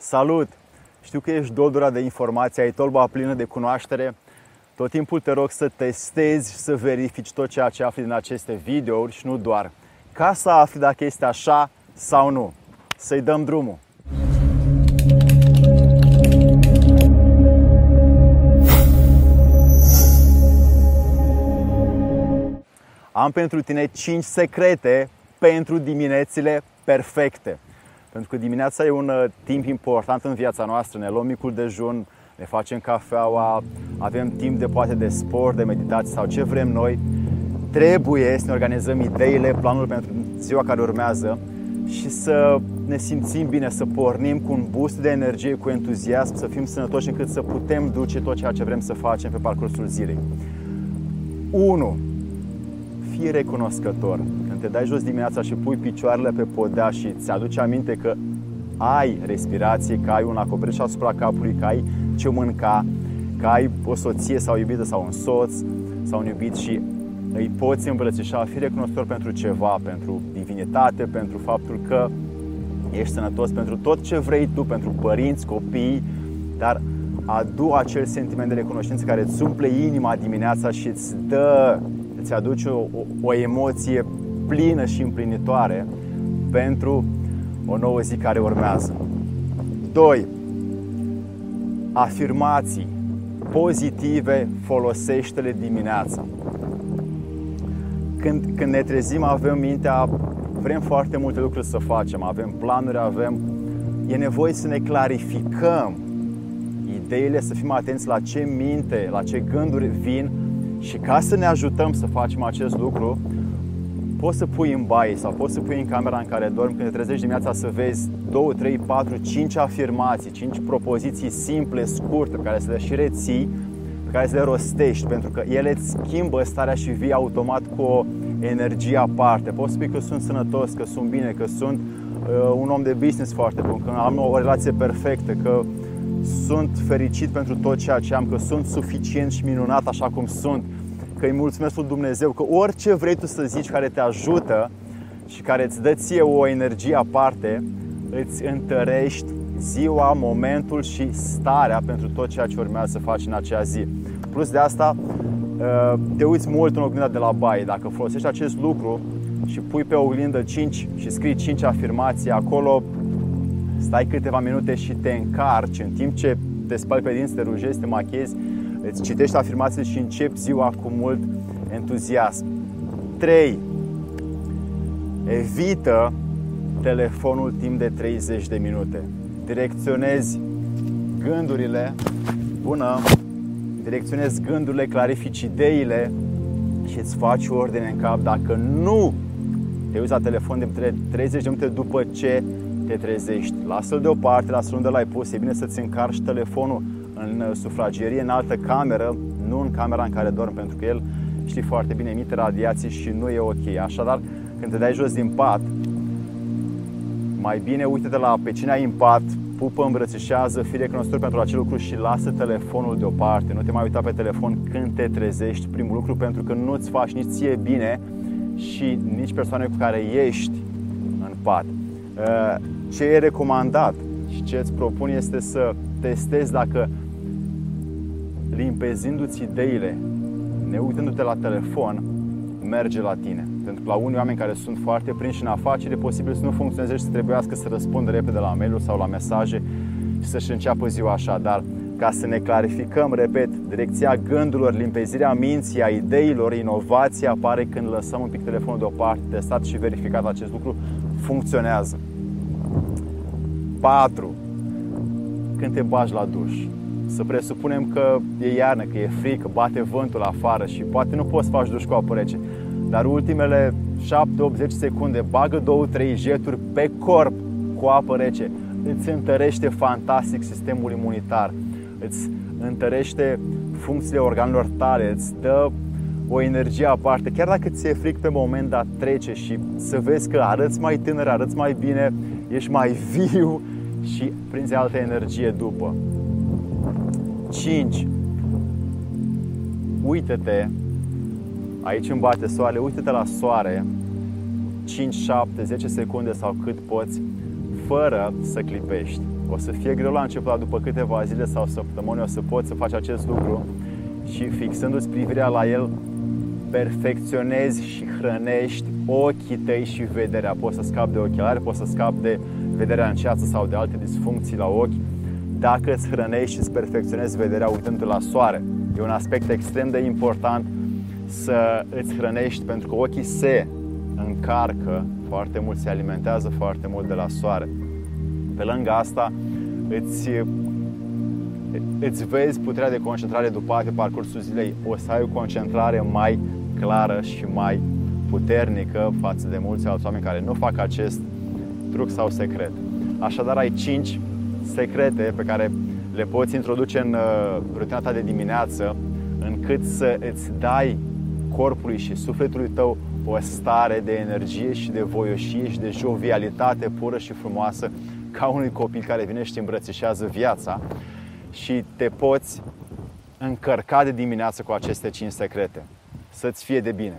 Salut! Știu că ești doldura de informații, ai tolba plină de cunoaștere. Tot timpul te rog să testezi și să verifici tot ceea ce afli din aceste videouri și nu doar. Ca să afli dacă este așa sau nu. Să-i dăm drumul! Am pentru tine 5 secrete pentru diminețile perfecte. Pentru că dimineața e un uh, timp important în viața noastră. Ne luăm micul dejun, ne facem cafeaua, avem timp de poate de sport, de meditație sau ce vrem noi. Trebuie să ne organizăm ideile, planul pentru ziua care urmează și să ne simțim bine, să pornim cu un boost de energie, cu entuziasm, să fim sănătoși încât să putem duce tot ceea ce vrem să facem pe parcursul zilei. 1 fii recunoscător. Când te dai jos dimineața și pui picioarele pe podea și îți aduce aminte că ai respirație, că ai un acoperiș asupra capului, că ai ce mânca, că ai o soție sau o iubită sau un soț sau un iubit și îi poți îmbrățișa, fi recunoscător pentru ceva, pentru divinitate, pentru faptul că ești sănătos, pentru tot ce vrei tu, pentru părinți, copii, dar adu acel sentiment de recunoștință care îți umple inima dimineața și îți dă îți aduce o, o, o emoție plină și împlinitoare pentru o nouă zi care urmează. 2. Afirmații pozitive folosește-le dimineața. Când, când ne trezim, avem mintea, vrem foarte multe lucruri să facem, avem planuri, avem. E nevoie să ne clarificăm ideile, să fim atenți la ce minte, la ce gânduri vin și ca să ne ajutăm să facem acest lucru, poți să pui în baie sau poți să pui în camera în care dormi când te trezești dimineața să vezi 2, 3, 4, 5 afirmații, 5 propoziții simple, scurte, pe care să le și reții, pe care să le rostești, pentru că ele îți schimbă starea și vii automat cu o energie aparte. Poți spui că sunt sănătos, că sunt bine, că sunt uh, un om de business foarte bun, că am o relație perfectă, că sunt fericit pentru tot ceea ce am, că sunt suficient și minunat așa cum sunt, că îi mulțumesc lui Dumnezeu, că orice vrei tu să zici care te ajută și care îți dă ție o energie aparte, îți întărești ziua, momentul și starea pentru tot ceea ce urmează să faci în acea zi. Plus de asta, uh, te uiți mult în oglinda de la baie. Dacă folosești acest lucru și pui pe oglindă 5 și scrii 5 afirmații, acolo stai câteva minute și te încarci în timp ce te spali pe dinți, te rujezi, te machiezi, îți citești afirmațiile și începi ziua cu mult entuziasm. 3. Evită telefonul timp de 30 de minute. Direcționezi gândurile, bună, direcționezi gândurile, clarifici ideile și îți faci ordine în cap. Dacă nu te uiți la telefon de 30 de minute după ce te trezești. Lasă-l deoparte, lasă-l unde l-ai pus. E bine să-ți încarci telefonul în uh, sufragerie, în altă cameră, nu în camera în care dormi, pentru că el știi foarte bine, emite radiații și nu e ok. Așadar, când te dai jos din pat, mai bine uite de la pe cine ai în pat, pupă, îmbrățișează, fii recunoscător pentru acel lucru și lasă telefonul deoparte. Nu te mai uita pe telefon când te trezești, primul lucru, pentru că nu-ți faci nici ție bine și nici persoane cu care ești în pat. Uh, ce e recomandat și ce îți propun este să testezi dacă limpezindu-ți ideile, ne uitându-te la telefon, merge la tine. Pentru că la unii oameni care sunt foarte prinși în afaceri, e posibil să nu funcționeze și să trebuiască să răspundă repede la mail sau la mesaje și să-și înceapă ziua așa. Dar ca să ne clarificăm, repet, direcția gândurilor, limpezirea minții, a ideilor, inovația apare când lăsăm un pic telefonul deoparte, testat și verificat acest lucru, funcționează. 4. Când te bagi la duș. Să presupunem că e iarnă, că e frică, bate vântul afară și poate nu poți să faci duș cu apă rece. Dar ultimele 7-8-10 secunde bagă 2-3 jeturi pe corp cu apă rece. Îți întărește fantastic sistemul imunitar, îți întărește funcțiile organelor tale, îți dă o energie aparte, chiar dacă ți-e fric pe moment, dar trece și să vezi că arăți mai tânăr, arăți mai bine, ești mai viu și prinzi altă energie după. 5. Uită-te, aici îmi bate soare, uită-te la soare 5, 7, 10 secunde sau cât poți, fără să clipești. O să fie greu la început, dar după câteva zile sau săptămâni o să poți să faci acest lucru și fixându-ți privirea la el, perfecționezi și hrănești ochii tăi și vederea. Poți să scapi de ochelari, poți să scapi de vederea în ceață sau de alte disfuncții la ochi dacă îți hrănești și îți perfecționezi vederea uitându la soare. E un aspect extrem de important să îți hrănești pentru că ochii se încarcă foarte mult, se alimentează foarte mult de la soare. Pe lângă asta, îți, îți vezi puterea de concentrare după pe parcursul zilei. O să ai o concentrare mai clară și mai puternică față de mulți alți oameni care nu fac acest truc sau secret. Așadar, ai 5 secrete pe care le poți introduce în uh, rutina ta de dimineață încât să îți dai corpului și sufletului tău o stare de energie și de voioșie și de jovialitate pură și frumoasă ca unui copil care vine și te îmbrățișează viața și te poți încărca de dimineață cu aceste 5 secrete. Să-ți fie de bine!